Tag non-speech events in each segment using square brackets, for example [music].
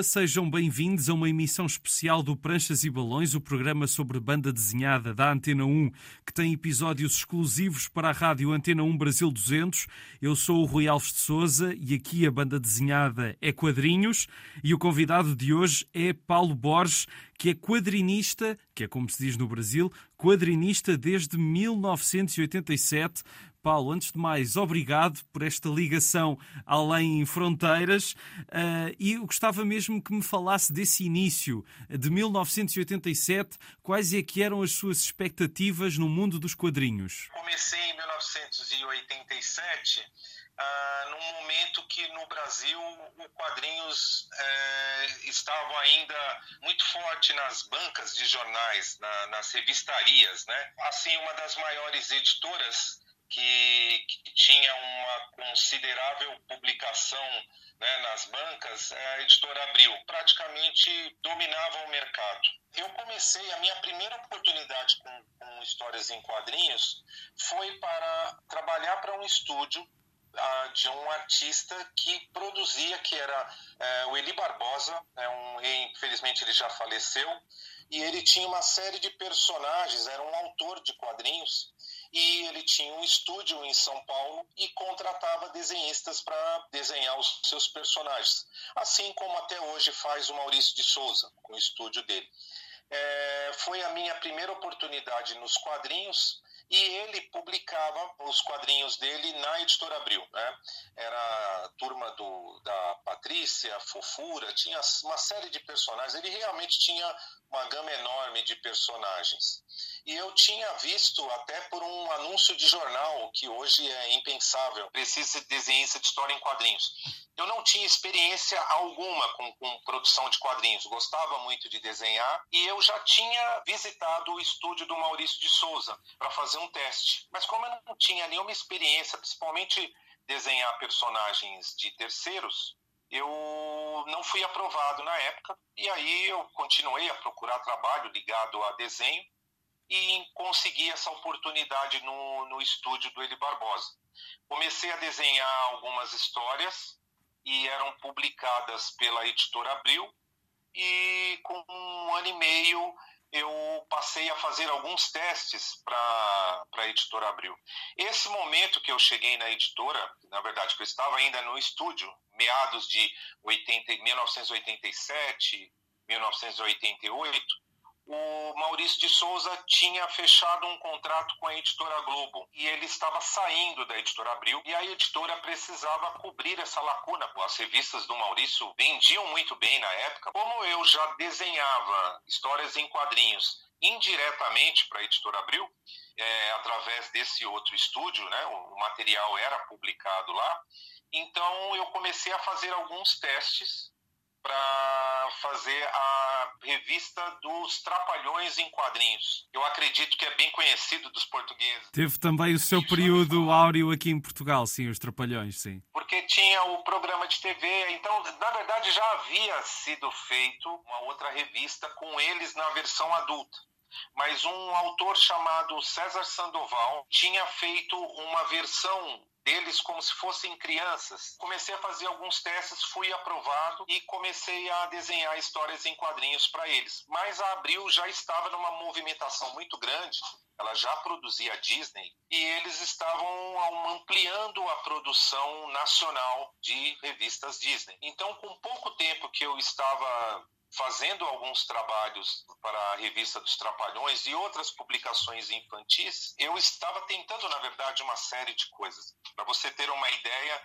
Viva, sejam bem-vindos a uma emissão especial do Pranchas e Balões, o programa sobre banda desenhada da Antena 1, que tem episódios exclusivos para a rádio Antena 1 Brasil 200. Eu sou o Rui Alves de Souza e aqui a banda desenhada é Quadrinhos e o convidado de hoje é Paulo Borges, que é quadrinista, que é como se diz no Brasil, quadrinista desde 1987. Paulo, antes de mais, obrigado por esta ligação além fronteiras uh, e gostava mesmo que me falasse desse início de 1987. Quais é que eram as suas expectativas no mundo dos quadrinhos? Comecei em 1987 Uh, num momento que no Brasil o quadrinhos uh, estavam ainda muito forte nas bancas de jornais, na, nas revistarias, né? Assim, uma das maiores editoras que, que tinha uma considerável publicação né, nas bancas, é a editora Abril, praticamente dominava o mercado. Eu comecei, a minha primeira oportunidade com, com histórias em quadrinhos foi para trabalhar para um estúdio uh, de um artista que produzia, que era uh, o Eli Barbosa, é um, infelizmente ele já faleceu, e ele tinha uma série de personagens, era um autor de quadrinhos, e ele tinha um estúdio em São Paulo e contratava desenhistas para desenhar os seus personagens, assim como até hoje faz o Maurício de Souza com o estúdio dele. É, foi a minha primeira oportunidade nos quadrinhos e ele publicava os quadrinhos dele na editora Abril. Né? Era a turma do, da Patrícia, Fofura, tinha uma série de personagens. Ele realmente tinha uma gama enorme de personagens. E eu tinha visto até por um anúncio de jornal, que hoje é impensável, precisa ser desenhista de história em quadrinhos. Eu não tinha experiência alguma com, com, produção de quadrinhos, gostava muito de desenhar e eu já tinha visitado o estúdio do Maurício de Souza para fazer um teste. Mas como eu não tinha nenhuma experiência, principalmente desenhar personagens de terceiros, eu não fui aprovado na época e aí eu continuei a procurar trabalho ligado a desenho e consegui essa oportunidade no, no estúdio do Eli Barbosa. Comecei a desenhar algumas histórias e eram publicadas pela editora Abril e com um ano e meio eu passei a fazer alguns testes para a editora Abril. Esse momento que eu cheguei na editora, na verdade, que eu estava ainda no estúdio, meados de 80, 1987, 1988, o Maurício de Souza tinha fechado um contrato com a editora Globo e ele estava saindo da editora Abril e a editora precisava cobrir essa lacuna. As revistas do Maurício vendiam muito bem na época. Como eu já desenhava histórias em quadrinhos indiretamente para a editora Abril, é, através desse outro estúdio, né, o material era publicado lá, então eu comecei a fazer alguns testes para fazer a revista dos Trapalhões em quadrinhos. Eu acredito que é bem conhecido dos portugueses. Teve também o seu período áureo aqui em Portugal, sim, os Trapalhões, sim. Porque tinha o programa de TV, então, na verdade, já havia sido feito uma outra revista com eles na versão adulta mas um autor chamado César Sandoval tinha feito uma versão deles como se fossem crianças. Comecei a fazer alguns testes, fui aprovado e comecei a desenhar histórias em quadrinhos para eles. Mas a Abril já estava numa movimentação muito grande, ela já produzia Disney e eles estavam ampliando a produção nacional de revistas Disney. Então, com pouco tempo que eu estava fazendo alguns trabalhos para a revista dos Trapalhões e outras publicações infantis, eu estava tentando, na verdade, uma série de coisas. Para você ter uma ideia,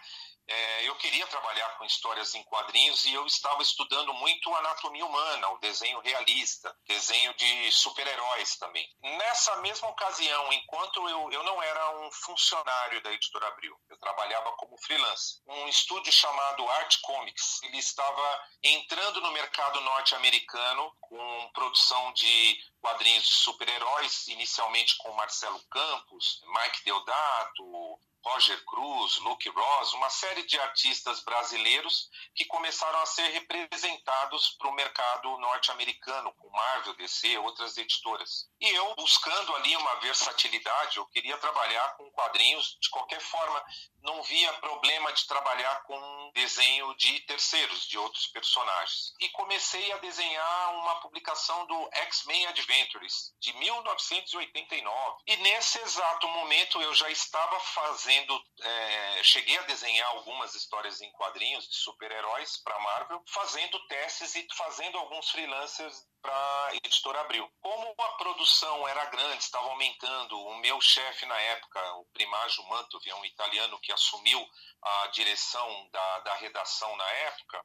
é, eu queria trabalhar com histórias em quadrinhos e eu estava estudando muito anatomia humana, o desenho realista, desenho de super-heróis também. Nessa mesma ocasião, enquanto eu, eu não era um funcionário da editora Abril, eu trabalhava como freelance, um estúdio chamado Art Comics, ele estava entrando no mercado norte-americano com produção de quadrinhos de super-heróis, inicialmente com Marcelo Campos, Mike Deodato, Roger Cruz, Luke Ross, uma série de artistas brasileiros que começaram a ser representados para o mercado norte-americano, com Marvel, DC, outras editoras. E eu, buscando ali uma versatilidade, eu queria trabalhar com quadrinhos de qualquer forma, não via problema de trabalhar com desenho de terceiros, de outros personagens. E comecei a desenhar uma publicação do X-Men Adventures, de 1989. E nesse exato momento eu já estava fazendo, é, cheguei a desenhar algumas histórias em quadrinhos de super-heróis para Marvel, fazendo testes e fazendo alguns freelancers para editora Abril. Como a produção era grande, estava aumentando, o meu chefe na época, o Primágio Mantovi, é um italiano que assumiu a direção da, da redação na época,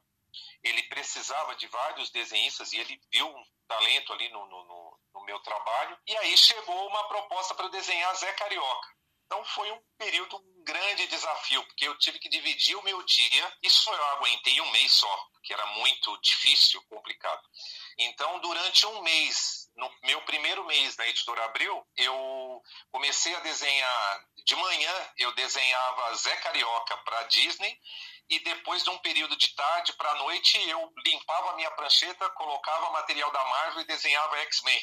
ele precisava de vários desenhistas e ele viu um talento ali no, no, no meu trabalho. E aí chegou uma proposta para desenhar Zé Carioca. Então foi um período, um grande desafio, porque eu tive que dividir o meu dia. Isso eu aguentei um mês só, que era muito difícil, complicado. Então, durante um mês, no meu primeiro mês na Editora Abril, eu comecei a desenhar. De manhã, eu desenhava Zé Carioca para Disney e depois de um período de tarde para noite eu limpava a minha prancheta, colocava material da Marvel e desenhava X-Men.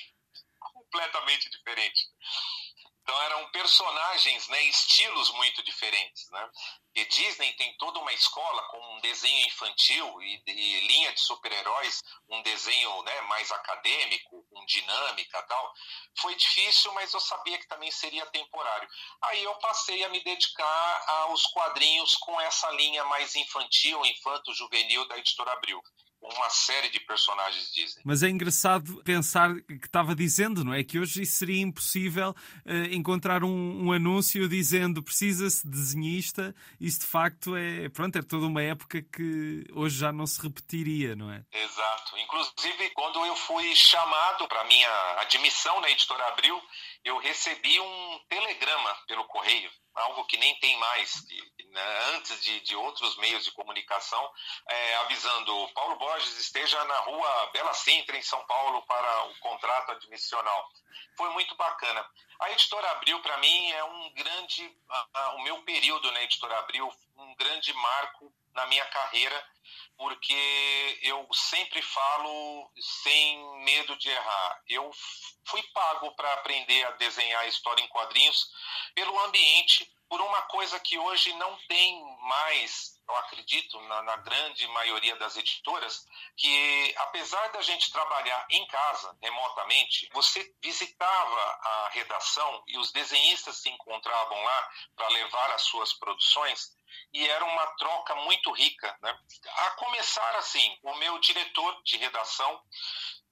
Completamente diferente. Então eram personagens, né, estilos muito diferentes, né? E Disney tem toda uma escola com um desenho infantil e, e linha de super-heróis, um desenho né, mais acadêmico, com dinâmica tal. Foi difícil, mas eu sabia que também seria temporário. Aí eu passei a me dedicar aos quadrinhos com essa linha mais infantil, infanto-juvenil da Editora Abril uma série de personagens Disney. Mas é engraçado pensar que estava dizendo, não é? Que hoje seria impossível uh, encontrar um, um, anúncio dizendo precisa-se de desenhista. Isso de facto é, pronto, é toda uma época que hoje já não se repetiria, não é? Exato. Inclusive, quando eu fui chamado para minha admissão na editora Abril, eu recebi um telegrama pelo correio algo que nem tem mais, né, antes de, de, outros meios de comunicação, é, avisando Paulo Borges esteja na rua Bela Sintra, em São Paulo, para o contrato admissional. Foi muito bacana. A Editora Abril, para mim, é um grande, o meu período na Editora Abril, um grande marco na minha carreira, porque eu sempre falo sem medo de errar. Eu fui pago para aprender a desenhar história em quadrinhos pelo ambiente, por uma coisa que hoje não tem mais, eu acredito, na, na, grande maioria das editoras, que apesar da gente trabalhar em casa, remotamente, você visitava a redação e os desenhistas se encontravam lá para levar as suas produções e era uma troca muito rica. Né? A começar assim, o meu diretor de redação,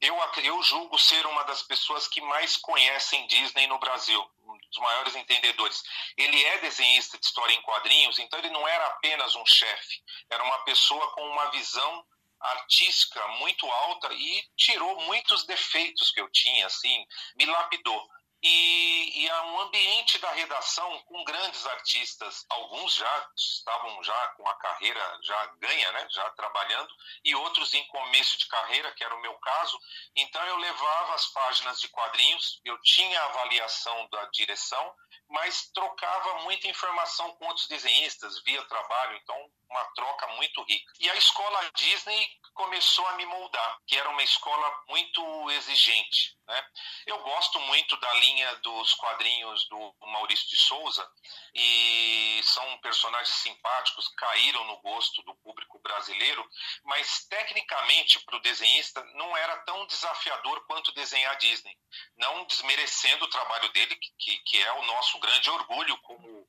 eu, eu julgo ser uma das pessoas que mais conhecem Disney no Brasil, um dos maiores entendedores. Ele é desenhista de história em quadrinhos, então ele não era apenas um chefe, era uma pessoa com uma visão artística muito alta e tirou muitos defeitos que eu tinha, assim, me lapidou e, e um ambiente da redação com grandes artistas. Alguns já estavam já com a carreira já ganha, né, já trabalhando, e outros em começo de carreira, que era o meu caso. Então eu levava as páginas de quadrinhos, eu tinha a avaliação da direção, mas trocava muita informação com outros desenhistas via trabalho, então uma troca muito rica. E a escola Disney começou a me moldar, que era uma escola muito exigente. Né? Eu gosto muito da linha dos quadrinhos do Maurício de Souza e são personagens simpáticos, caíram no gosto do público brasileiro, mas tecnicamente para o desenhista não era tão desafiador quanto desenhar Disney. Não desmerecendo o trabalho dele, que, que é o nosso grande orgulho como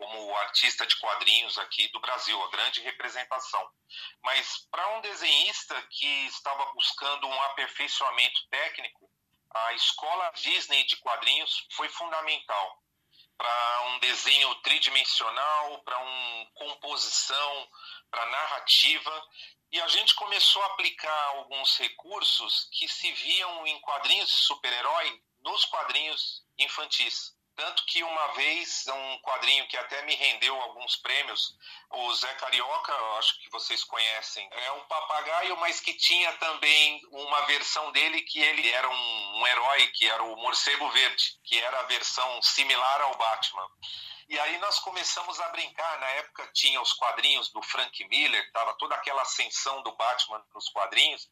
como artista de quadrinhos aqui do Brasil, a grande representação. Mas para um desenhista que estava buscando um aperfeiçoamento técnico, a escola Disney de quadrinhos foi fundamental para um desenho tridimensional, para uma composição, para narrativa. E a gente começou a aplicar alguns recursos que se viam em quadrinhos de super-herói nos quadrinhos infantis. Tanto que uma vez, um quadrinho que até me rendeu alguns prêmios, o Zé Carioca, acho que vocês conhecem, é um papagaio, mas que tinha também uma versão dele que ele era um, um herói, que era o Morcego Verde, que era a versão similar ao Batman. E aí nós começamos a brincar. Na época tinha os quadrinhos do Frank Miller, estava toda aquela ascensão do Batman nos quadrinhos,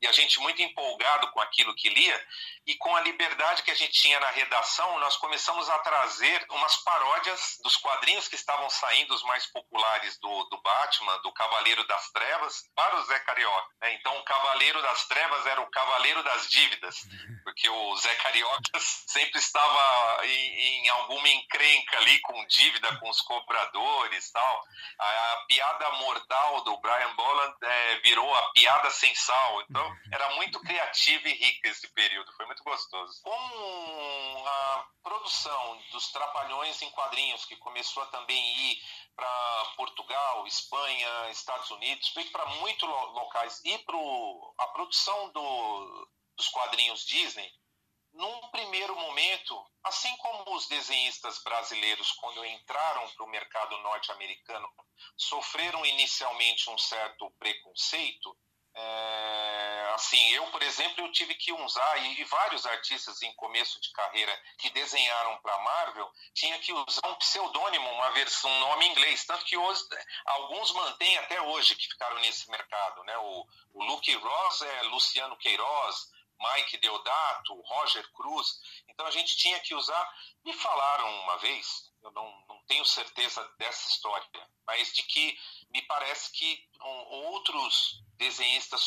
e a gente muito empolgado com aquilo que lia, e com a liberdade que a gente tinha na redação, nós começamos a trazer umas paródias dos quadrinhos que estavam saindo, os mais populares do, do Batman, do Cavaleiro das Trevas, para o Zé Carioca. Né? Então, o Cavaleiro das Trevas era o Cavaleiro das Dívidas, porque o Zé Carioca [laughs] sempre estava em, em alguma encrenca ali com dívida com os cobradores tal. A, a piada mortal do Brian Boland é, virou a piada sem sal. Então, era muito criativo e rico esse período. Foi muito gostoso. Com a produção dos Trapalhões em quadrinhos, que começou a também ir para Portugal, Espanha, Estados Unidos, veio para muitos locais. E pro, a produção do, dos quadrinhos Disney, num primeiro momento, assim como os desenhistas brasileiros, quando entraram para o mercado norte-americano, sofreram inicialmente um certo preconceito, é, assim, eu, por exemplo, eu tive que usar, e, vários artistas em começo de carreira que desenharam para a Marvel, tinha que usar um pseudônimo, uma versão, um nome inglês, tanto que hoje, alguns mantêm até hoje que ficaram nesse mercado, né? O, o Luke Ross é Luciano Queiroz, Mike Deodato, Roger Cruz. Então a gente tinha que usar. Me falaram uma vez, eu não, não tenho certeza dessa história, mas de que me parece que outros desenhistas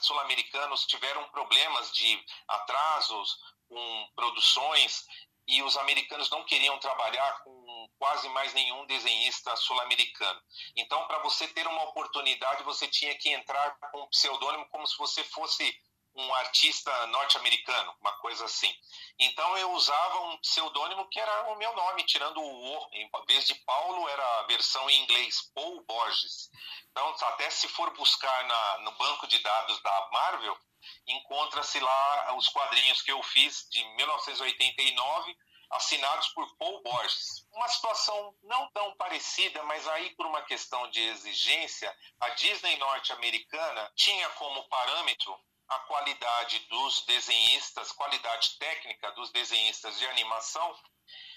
sul-americanos tiveram problemas de atrasos com produções e os americanos não queriam trabalhar com quase mais nenhum desenhista sul-americano. Então, para você ter uma oportunidade, você tinha que entrar com um pseudônimo como se você fosse um artista norte-americano, uma coisa assim. Então eu usava um pseudônimo que era o meu nome, tirando o O. Em vez de Paulo, era a versão em inglês, Paul Borges. Então, até se for buscar na, no banco de dados da Marvel, encontra-se lá os quadrinhos que eu fiz de 1989, assinados por Paul Borges. Uma situação não tão parecida, mas aí por uma questão de exigência, a Disney norte-americana tinha como parâmetro a qualidade dos desenhistas, qualidade técnica dos desenhistas de animação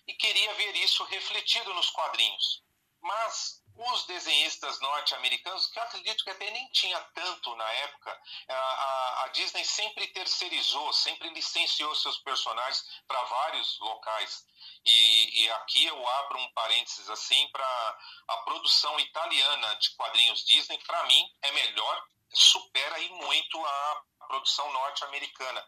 e queria ver isso refletido nos quadrinhos. Mas os desenhistas norte-americanos, que eu acredito que até nem tinha tanto na época, a, a Disney sempre terceirizou, sempre licenciou seus personagens para vários locais. E, e, aqui eu abro um parênteses assim para a produção italiana de quadrinhos Disney, para mim é melhor, supera aí muito a produção norte-americana.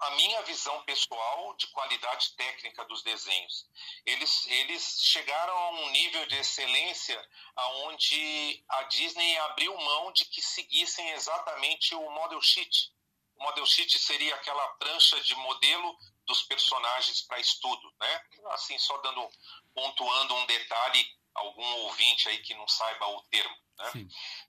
A minha visão pessoal de qualidade técnica dos desenhos. Eles, eles chegaram a um nível de excelência aonde a Disney abriu mão de que seguissem exatamente o model sheet. O model sheet seria aquela prancha de modelo dos personagens para estudo, né? Assim, só dando pontuando um detalhe, algum ouvinte aí que não saiba o termo, né?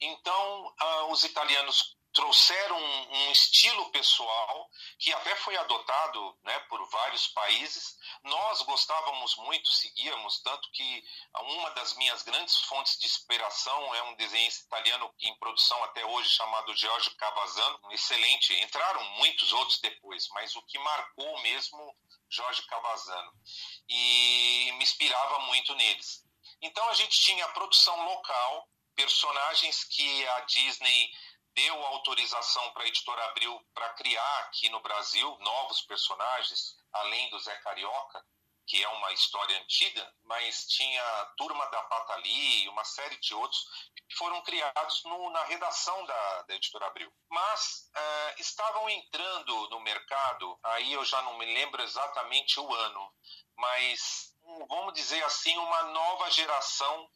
Então, uh, os italianos trouxeram um, um, estilo pessoal que até foi adotado né, por vários países. Nós gostávamos muito, seguíamos, tanto que uma das minhas grandes fontes de inspiração é um desenhista italiano em produção até hoje chamado Giorgio Cavazzano, um excelente. Entraram muitos outros depois, mas o que marcou mesmo Jorge Cavazzano e me inspirava muito neles. Então a gente tinha a produção local, personagens que a Disney deu autorização para a editora Abril para criar aqui no Brasil novos personagens, além do Zé Carioca, que é uma história antiga, mas tinha Turma da Patali e uma série de outros que foram criados no, na redação da, da editora Abril. Mas uh, estavam entrando no mercado, aí eu já não me lembro exatamente o ano, mas vamos dizer assim, uma nova geração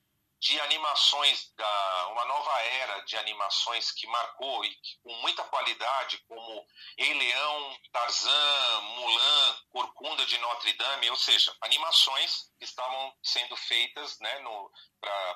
de animações, da, uma nova era de animações que marcou e que, com muita qualidade, como Ei Leão, Tarzan, Mulan, Corcunda de Notre Dame, ou seja, animações que estavam sendo feitas né,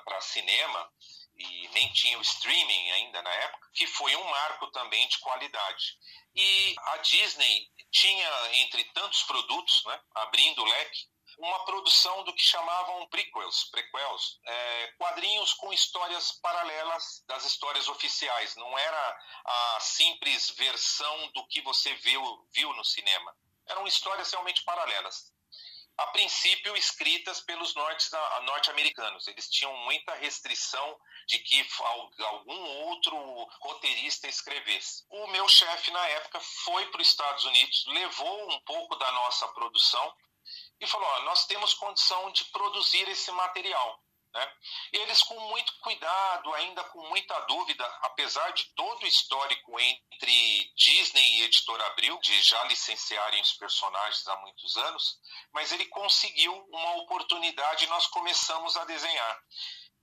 para cinema e nem tinha o streaming ainda na época, que foi um marco também de qualidade. E a Disney tinha, entre tantos produtos, né, abrindo o leque, uma produção do que chamavam prequels, prequels, é, quadrinhos com histórias paralelas das histórias oficiais. Não era a simples versão do que você viu, viu no cinema. Eram histórias realmente paralelas. a princípio escritas pelos norte-americanos. Eles tinham muita restrição de que algum outro roteirista escrevesse. O meu chefe na época foi para os Estados Unidos, levou um pouco da nossa produção e falou: ó, nós temos condição de produzir esse material. Né? Eles, com muito cuidado, ainda com muita dúvida, apesar de todo o histórico entre Disney e Editora Abril, de já licenciarem os personagens há muitos anos, mas ele conseguiu uma oportunidade e nós começamos a desenhar.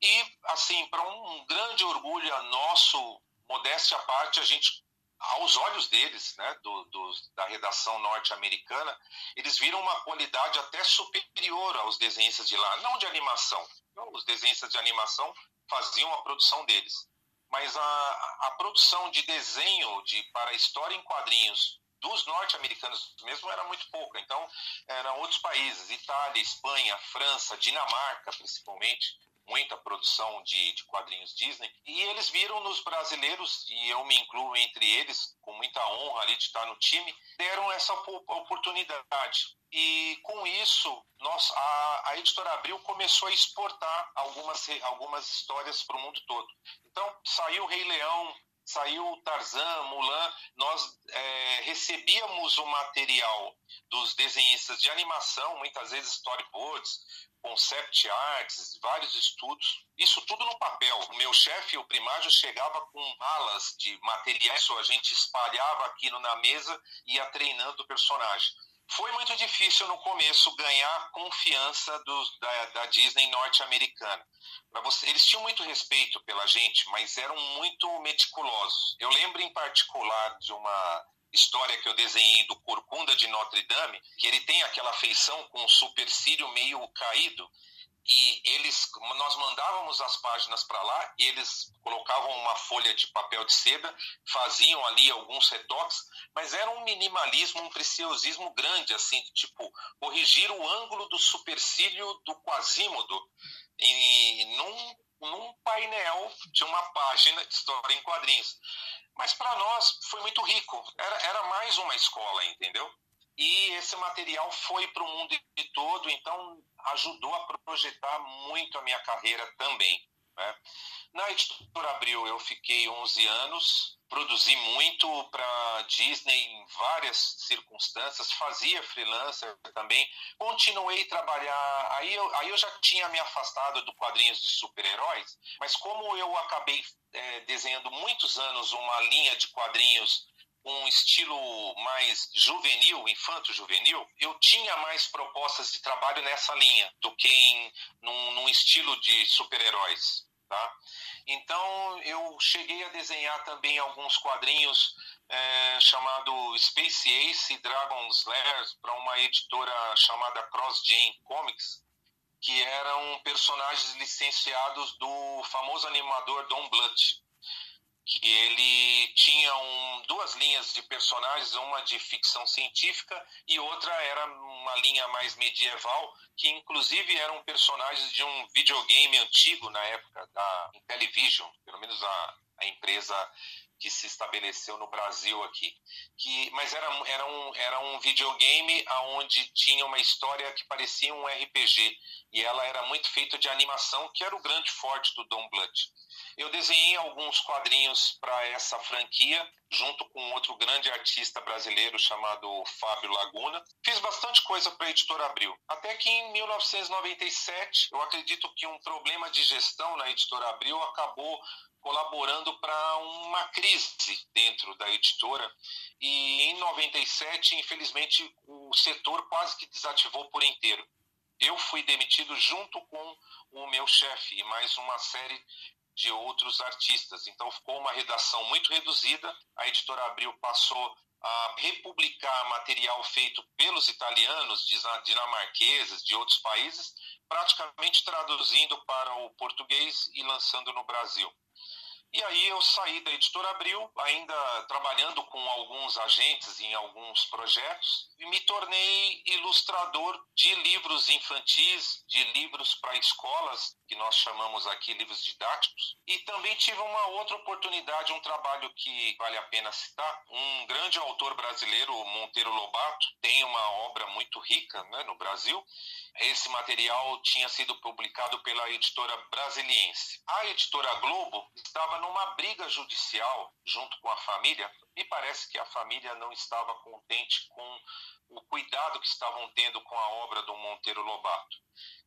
E, assim, para um grande orgulho nosso, modéstia à parte, a gente aos olhos deles, né, do, do, da redação norte-americana, eles viram uma qualidade até superior aos desenhistas de lá, não de animação. Não, os desenhistas de animação faziam a produção deles, mas a, a produção de desenho de para história em quadrinhos dos norte-americanos mesmo era muito pouca. Então, eram outros países, Itália, Espanha, França, Dinamarca, principalmente, muita produção de, de quadrinhos Disney, e eles viram nos brasileiros, e eu me incluo entre eles, com muita honra ali de estar no time, deram essa oportunidade. E com isso, nós, a, a editora Abril começou a exportar algumas, algumas histórias para o mundo todo. Então, saiu Rei Leão, saiu Tarzan, Mulan, nós é, recebíamos o material dos desenhistas de animação, muitas vezes storyboards, concept arts, vários estudos, isso tudo no papel. O meu chefe, o primário, chegava com malas de materiais, a gente espalhava aquilo na mesa e ia treinando o personagem. Foi muito difícil no começo ganhar a confiança da, da, Disney norte-americana. Eles tinham muito respeito pela gente, mas eram muito meticulosos. Eu lembro em particular de uma história que eu desenhei do Corcunda de Notre Dame, que ele tem aquela feição com o supercílio meio caído, e eles nós mandávamos as páginas para lá e eles colocavam uma folha de papel de seda faziam ali alguns retoques mas era um minimalismo um preciosismo grande assim tipo corrigir o ângulo do supercílio do quasímodo em num, num painel de uma página de história em quadrinhos mas para nós foi muito rico. Era, era mais uma escola, entendeu? E esse material foi para o mundo todo, então ajudou a projetar muito a minha carreira também. Né? Na editora Abril eu fiquei 11 anos, produzi muito para Disney em várias circunstâncias, fazia freelancer também, continuei a trabalhar. Aí eu, aí eu já tinha me afastado do quadrinhos de super-heróis, mas como eu acabei é, desenhando muitos anos uma linha de quadrinhos um estilo mais juvenil, infanto-juvenil, eu tinha mais propostas de trabalho nessa linha do que em, num, num estilo de super-heróis. Tá? Então eu cheguei a desenhar também alguns quadrinhos é, chamado Space Ace Dragon's Lair para uma editora chamada Cross Jane Comics, que eram personagens licenciados do famoso animador Don Bluth que ele tinha um, duas linhas de personagens, uma de ficção científica e outra era uma linha mais medieval, que inclusive eram personagens de um videogame antigo na época da Intellivision, pelo menos a, a empresa que se estabeleceu no Brasil aqui. Que, mas era, era, um, era um videogame onde tinha uma história que parecia um RPG. E ela era muito feita de animação, que era o grande forte do Don Bluth. Eu desenhei alguns quadrinhos para essa franquia, junto com outro grande artista brasileiro chamado Fábio Laguna. Fiz bastante coisa para a editora Abril. Até que em 1997, eu acredito que um problema de gestão na editora Abril acabou colaborando para uma crise dentro da editora. E em 97, infelizmente, o setor quase que desativou por inteiro. Eu fui demitido junto com o meu chefe e mais uma série de outros artistas. Então ficou uma redação muito reduzida. A editora Abril passou a republicar material feito pelos italianos, dinamarqueses, de outros países, praticamente traduzindo para o português e lançando no Brasil. E aí eu saí da Editora Abril, ainda trabalhando com alguns agentes em alguns projetos, e me tornei ilustrador de livros infantis, de livros para escolas, que nós chamamos aqui livros didáticos. E também tive uma outra oportunidade, um trabalho que vale a pena citar. Um grande autor brasileiro, Monteiro Lobato, tem uma obra muito rica né, no Brasil. Esse material tinha sido publicado pela editora Brasiliense. A editora Globo estava numa briga judicial junto com a família. Me parece que a família não estava contente com o cuidado que estavam tendo com a obra do Monteiro Lobato.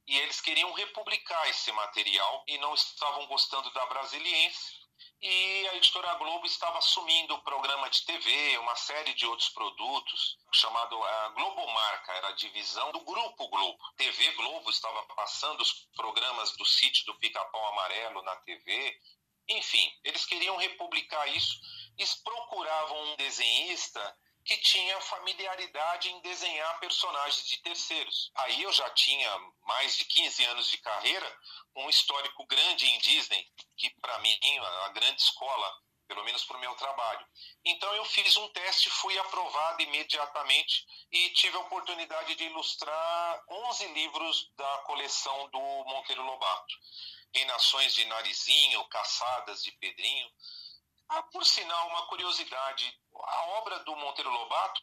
E eles queriam republicar esse material e não estavam gostando da Brasiliense. E a editora Globo estava assumindo o programa de TV, uma série de outros produtos, chamado a eh, Globomarca, era a divisão do Grupo Globo. TV Globo estava passando os programas do sítio do Pica-Pau Amarelo na TV. Enfim, eles queriam republicar isso. Eles procuravam um desenhista que tinha familiaridade em desenhar personagens de terceiros. Aí eu já tinha mais de 15 anos de carreira, um histórico grande em Disney, que para mim é a grande escola, pelo menos para o meu trabalho. Então eu fiz um teste, fui aprovado imediatamente e tive a oportunidade de ilustrar 11 livros da coleção do Monteiro Lobato. Reinações de Narizinho, Caçadas de Pedrinho. Ah, por sinal, uma curiosidade, a obra do Monteiro Lobato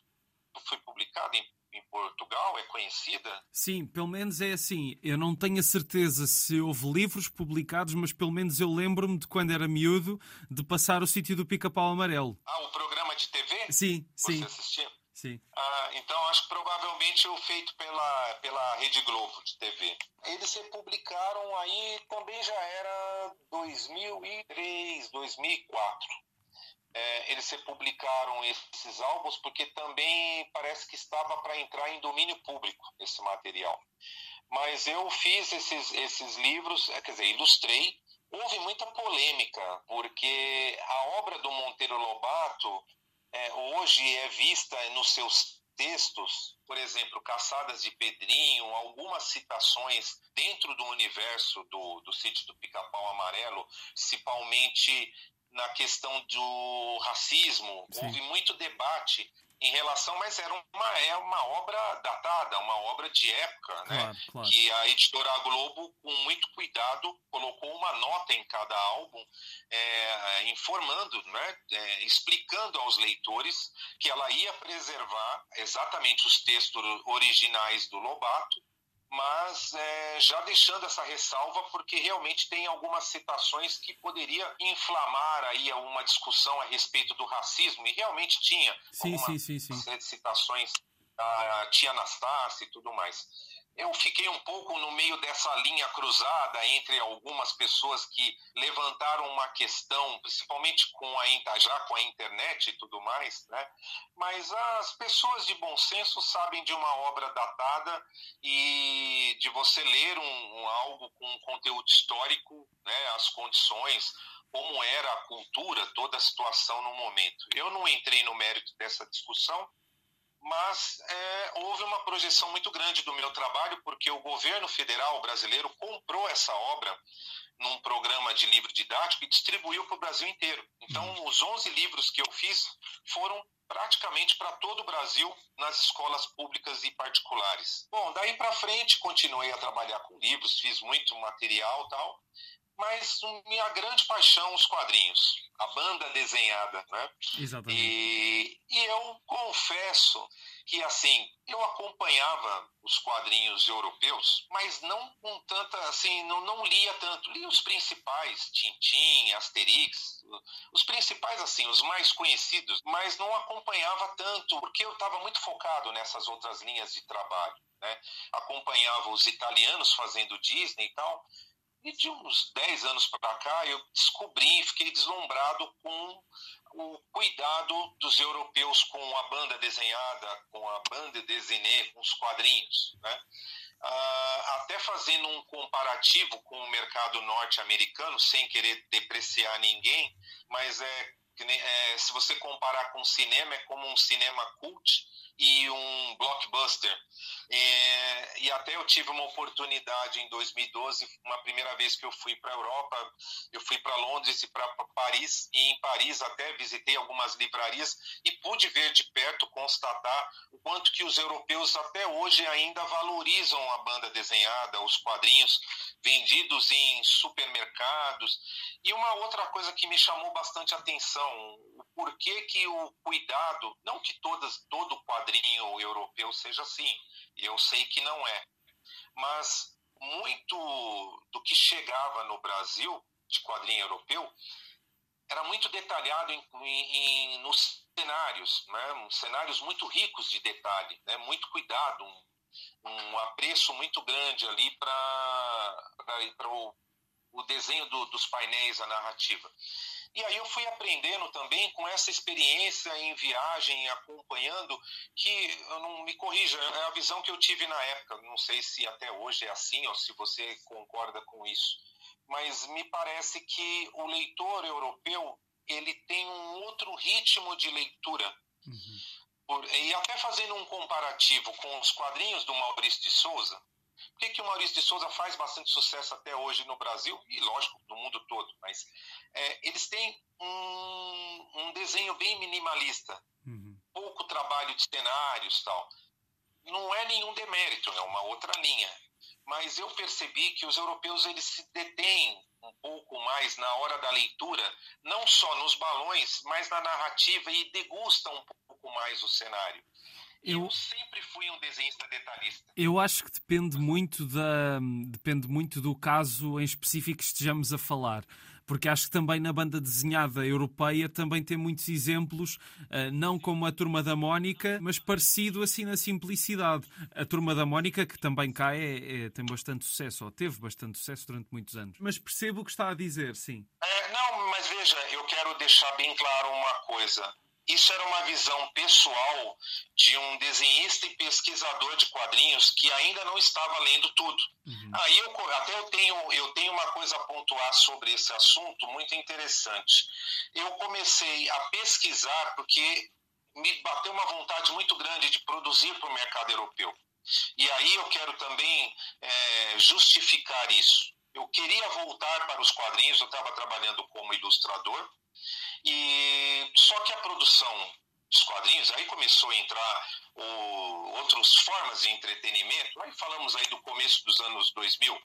foi publicada em, em, Portugal, é conhecida? Sim, pelo menos é assim. Eu não tenho a certeza se houve livros publicados, mas pelo menos eu lembro-me de quando era miúdo de passar o sítio do Pica-Pau Amarelo. Ah, o programa de TV? Sim, sim. Você assistia? Sim. Ah, então acho que provavelmente o feito pela, pela Rede Globo de TV. Eles republicaram aí também já era 2003, 2004. É, eles republicaram esses álbuns porque também parece que estava para entrar em domínio público esse material. Mas eu fiz esses, esses livros, é, quer dizer, ilustrei. Houve muita polêmica, porque a obra do Monteiro Lobato é, hoje é vista nos seus textos, por exemplo, Caçadas de Pedrinho, algumas citações dentro do universo do, do sítio do Pica-Pau Amarelo, principalmente na questão do racismo. Sim. Houve muito debate em relação, mas era uma, é uma obra datada, uma obra de época, né? Claro, claro. Que a editora Globo, com muito cuidado, colocou uma nota em cada álbum, é, informando, né? É, explicando aos leitores que ela ia preservar exatamente os textos originais do Lobato, mas é, já deixando essa ressalva, porque realmente tem algumas citações que poderia inflamar aí uma discussão a respeito do racismo, e realmente tinha sim, algumas sim, sim, citações da tia Anastácia e tudo mais eu fiquei um pouco no meio dessa linha cruzada entre algumas pessoas que levantaram uma questão, principalmente com a já com a internet e tudo mais, né? Mas as pessoas de bom senso sabem de uma obra datada e de você ler um, um algo com um conteúdo histórico, né? As condições, como era a cultura, toda a situação no momento. Eu não entrei no mérito dessa discussão mas é, houve uma projeção muito grande do meu trabalho, porque o governo federal brasileiro comprou essa obra num programa de livro didático e distribuiu para o Brasil inteiro. Então, uhum. os 11 livros que eu fiz foram praticamente para todo o Brasil nas escolas públicas e particulares. Bom, daí para frente continuei a trabalhar com livros, fiz muito material tal, mas minha grande paixão os quadrinhos, a banda desenhada, né? Exatamente. E, e eu confesso que assim eu acompanhava os quadrinhos europeus, mas não com tanta assim, não, não lia tanto. Lia os principais, Tintin, Asterix, os principais assim, os mais conhecidos, mas não acompanhava tanto porque eu estava muito focado nessas outras linhas de trabalho. Né? Acompanhava os italianos fazendo Disney e tal, e de uns 10 anos para cá, eu descobri e fiquei deslumbrado com o cuidado dos europeus com a banda desenhada, com a banda desenhada, com os quadrinhos. Né? Ah, até fazendo um comparativo com o mercado norte-americano, sem querer depreciar ninguém, mas é É, se você comparar com cinema, é como um cinema cult e um blockbuster. É, e até eu tive uma oportunidade em 2012, uma primeira vez que eu fui para a Europa, eu fui para Londres e para Paris, e em Paris até visitei algumas livrarias e pude ver de perto, constatar o quanto que os europeus até hoje ainda valorizam a banda desenhada, os quadrinhos vendidos em supermercados. E uma outra coisa que me chamou bastante atenção, o porquê que o cuidado, não que todas, todo quadrinho europeu seja assim, eu sei que não é, mas muito do que chegava no Brasil de quadrinho europeu era muito detalhado em, em, nos cenários, né? cenários muito ricos de detalhe, né? muito cuidado, um, um apreço muito grande ali para o, o desenho do, dos painéis, a narrativa. E aí eu fui aprendendo também com essa experiência em viagem, acompanhando, que eu não me corrija, é a visão que eu tive na época. Não sei se até hoje é assim ou se você concorda com isso, mas me parece que o leitor europeu ele tem um outro ritmo de leitura. Uhum. Por, e até fazendo um comparativo com os quadrinhos do Maurício de Souza, por que, que o Maurício de Souza faz bastante sucesso até hoje no Brasil e, lógico, no mundo todo? Mas é, eles têm um, um, desenho bem minimalista, uhum. pouco trabalho de cenários tal. Não é nenhum demérito, é uma outra linha. Mas eu percebi que os europeus eles se detêm um pouco mais na hora da leitura, não só nos balões, mas na narrativa e degustam um pouco mais o cenário. Eu, eu sempre fui um desenhista detalhista. Eu acho que depende muito, da, depende muito do caso em específico que estejamos a falar porque acho que também na banda desenhada europeia também tem muitos exemplos, eh, não como a Turma da Mónica, mas parecido assim na simplicidade. A Turma da Mónica, que também cá é, é, tem bastante sucesso, ou teve bastante sucesso durante muitos anos. Mas percebo o que está a dizer, sim. É, não, mas veja, eu quero deixar bem claro uma coisa. Isso era uma visão pessoal de um desenhista e pesquisador de quadrinhos que ainda não estava lendo tudo. Uhum. Aí eu até eu tenho, eu tenho uma coisa a pontuar sobre esse assunto muito interessante. Eu comecei a pesquisar porque me bateu uma vontade muito grande de produzir para o mercado europeu. E aí eu quero também é, justificar isso. Eu queria voltar para os quadrinhos, eu estava trabalhando como ilustrador, e só que a produção dos quadrinhos, aí começou a entrar o, outras formas de entretenimento, aí falamos aí do começo dos anos 2000,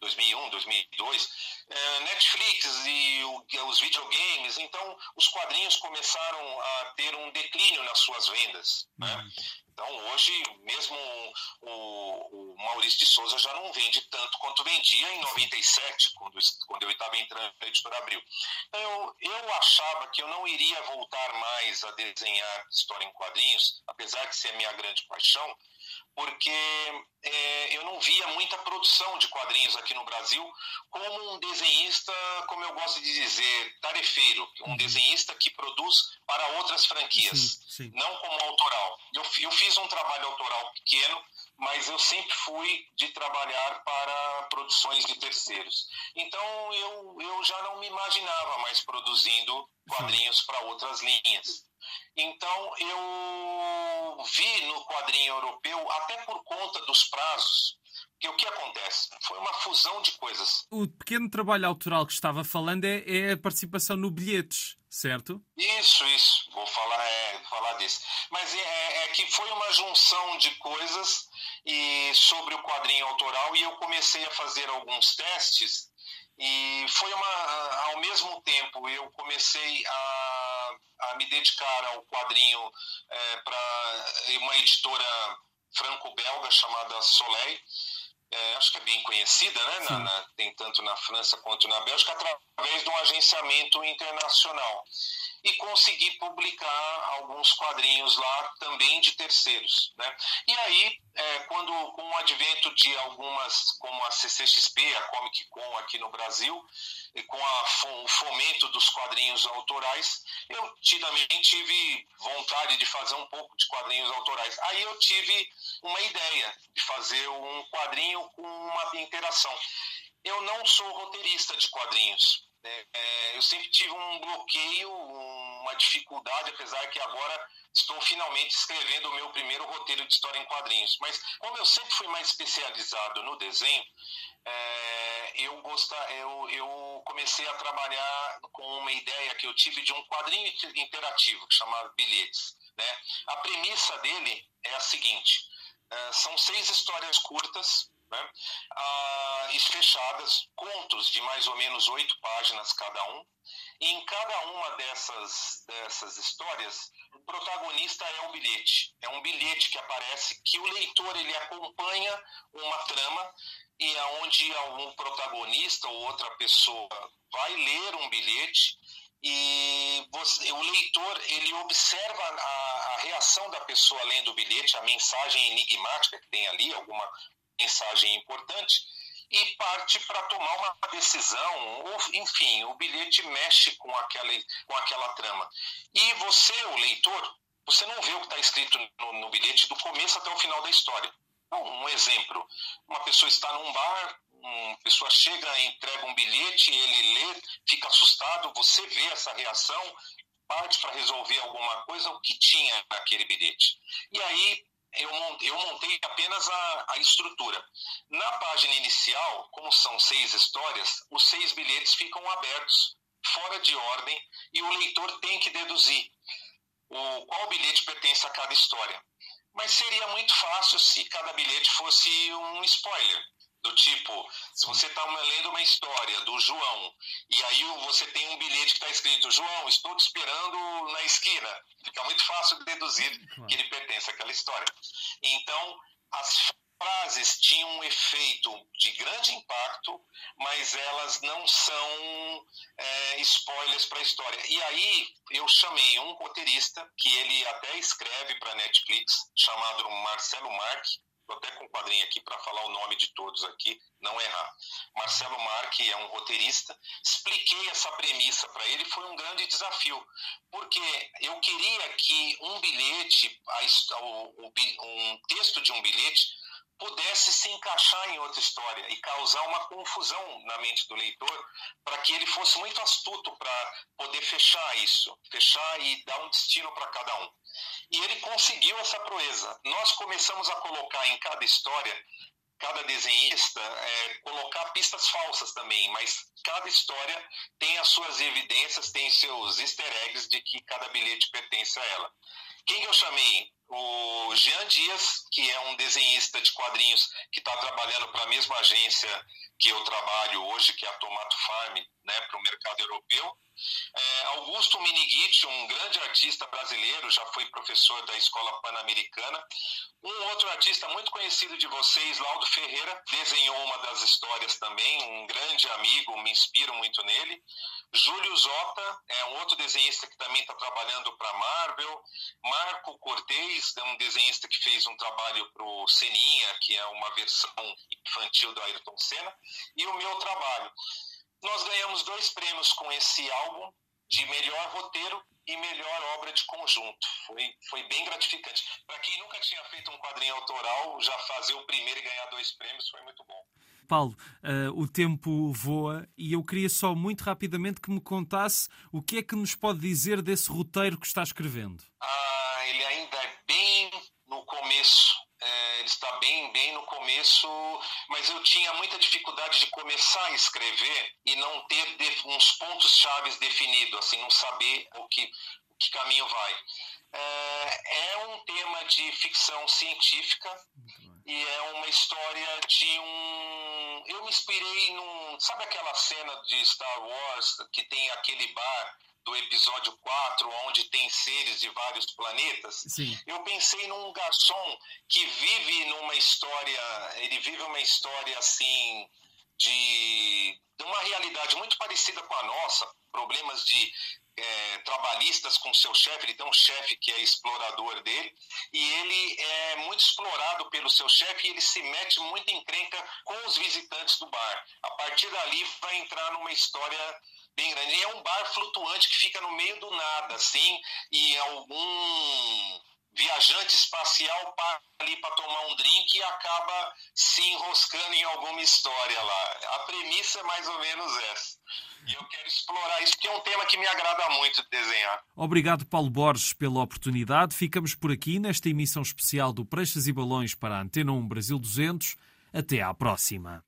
2001, 2002, é, Netflix e o, os videogames, então os quadrinhos começaram a ter um declínio nas suas vendas. Né? Uhum. Então, hoje, mesmo o, o, Maurício de Souza já não vende tanto quanto vendia em 97, quando, quando eu estava entrando na editora Abril. Então, eu, eu achava que eu não iria voltar mais a desenhar história em quadrinhos, apesar de ser minha grande paixão, porque é, eu não via muita produção de quadrinhos aqui no Brasil como um desenhista, como eu gosto de dizer, tarefeiro, um uhum. desenhista que produz para outras franquias, sim, sim. não como autoral. Eu, eu fiz um trabalho autoral pequeno, mas eu sempre fui de trabalhar para produções de terceiros. Então eu, eu já não me imaginava mais produzindo quadrinhos para outras linhas. Então eu vi no quadrinho europeu, até por conta dos prazos, que o que acontece? Foi uma fusão de coisas. O pequeno trabalho autoral que estava falando é, é a participação no bilhetes, certo? Isso, isso. Vou falar, é, falar disso. Mas é, é, é que foi uma junção de coisas e sobre o quadrinho autoral e eu comecei a fazer alguns testes e foi uma, ao mesmo tempo, eu comecei a, a me dedicar ao quadrinho é, para uma editora franco-belga chamada Soleil, é, acho que é bem conhecida, né? Na, na, tem tanto na França quanto na Bélgica, através de um agenciamento internacional e consegui publicar alguns quadrinhos lá também de terceiros. Né? E aí, é, quando com o advento de algumas, como a CCXP, a Comic Con aqui no Brasil, e com a, o fomento dos quadrinhos autorais, eu também tive vontade de fazer um pouco de quadrinhos autorais. Aí eu tive uma ideia de fazer um quadrinho com uma interação. Eu não sou roteirista de quadrinhos, é, é, eu sempre tive um bloqueio, uma dificuldade, apesar que agora estou finalmente escrevendo o meu primeiro roteiro de história em quadrinhos. Mas como eu sempre fui mais especializado no desenho, é, eu, gosta, eu, eu comecei a trabalhar com uma ideia que eu tive de um quadrinho interativo que Bilhetes. Né? A premissa dele é a seguinte: é, são seis histórias curtas né? Ah, e fechadas, contos de mais ou menos oito páginas cada um. E em cada uma dessas, dessas histórias, o protagonista é um bilhete. É um bilhete que aparece que o leitor ele acompanha uma trama e aonde algum protagonista ou outra pessoa vai ler um bilhete e você, o leitor ele observa a, a, reação da pessoa lendo o bilhete, a mensagem enigmática que tem ali, alguma mensagem importante, e parte para tomar uma decisão, ou, enfim, o bilhete mexe com aquela, com aquela trama. E você, o leitor, você não vê o que está escrito no, no bilhete do começo até o final da história. Um exemplo: uma pessoa está num bar, uma pessoa chega, entrega um bilhete, ele lê, fica assustado, você vê essa reação, parte para resolver alguma coisa, o que tinha naquele bilhete. E aí eu montei, eu montei apenas a, a estrutura. Na página inicial, como são seis histórias, os seis bilhetes ficam abertos, fora de ordem, e o leitor tem que deduzir o, qual bilhete pertence a cada história. Mas seria muito fácil se cada bilhete fosse um spoiler. Do tipo, se você está lendo uma história do João e aí você tem um bilhete que está escrito: João, estou te esperando na esquina. Fica muito fácil de deduzir que ele pertence àquela história. Então, as frases tinham um efeito de grande impacto, mas elas não são é, spoilers para a história. E aí eu chamei um roteirista que ele até escreve para Netflix, chamado Marcelo Marque, Estou até com um quadrinho aqui para falar o nome de todos aqui, não errar. Marcelo Marque é um roteirista. Expliquei essa premissa para ele, foi um grande desafio, porque eu queria que um bilhete, um texto de um bilhete, pudesse se encaixar em outra história e causar uma confusão na mente do leitor, para que ele fosse muito astuto para poder fechar isso, fechar e dar um destino para cada um. E ele conseguiu essa proeza. Nós começamos a colocar em cada história, cada desenhista, é, colocar pistas falsas também, mas cada história tem as suas evidências, tem seus easter eggs de que cada bilhete pertence a ela. Quem eu chamei? O Jean Dias, que é um desenhista de quadrinhos que está trabalhando para a mesma agência que eu trabalho hoje, que é a Tomato Farm, né, para o mercado europeu. É, Augusto Miniguiti, um grande artista brasileiro, já foi professor da Escola Pan-Americana. Um outro artista muito conhecido de vocês, Laudo Ferreira, desenhou uma das histórias também, um grande amigo, me inspiro muito nele. Júlio Zota é um outro desenhista que também está trabalhando para Marvel. Marco Cortez é um desenhista que fez um trabalho para o Seninha, que é uma versão infantil do Ayrton Senna. E o meu trabalho. Nós ganhamos dois prêmios com esse álbum de melhor roteiro e melhor obra de conjunto. Foi, foi bem gratificante. Para quem nunca tinha feito um quadrinho autoral, já fazer o primeiro e ganhar dois prêmios foi muito bom. Paulo, uh, o tempo voa e eu queria só muito rapidamente que me contasse o que é que nos pode dizer desse roteiro que está escrevendo. Ah, ele ainda é bem no começo é, ele está bem, bem no começo, mas eu tinha muita dificuldade de começar a escrever e não ter uns pontos chaves definidos, assim, não saber o que, o que caminho vai. É, é um tema de ficção científica e é uma história de um. Eu me inspirei num. Sabe aquela cena de Star Wars que tem aquele bar do episódio 4, onde tem seres de vários planetas, Sim. eu pensei num garçom que vive numa história, ele vive uma história assim de, de uma realidade muito parecida com a nossa, problemas de é, trabalhistas com seu chefe, ele tem um chefe que é explorador dele, e ele é muito explorado pelo seu chefe e ele se mete muito em crenca com os visitantes do bar. A partir dali vai entrar numa história bem grande. E é um bar flutuante que fica no meio do nada, assim, e algum viajante espacial para ali para tomar um drink e acaba se enroscando em alguma história lá. A premissa é mais ou menos essa. E eu quero explorar isso porque é um tema que me agrada muito de desenhar. Obrigado, Paulo Borges, pela oportunidade. Ficamos por aqui nesta emissão especial do Pranchas e Balões para a Antena 1 Brasil 200. Até à próxima.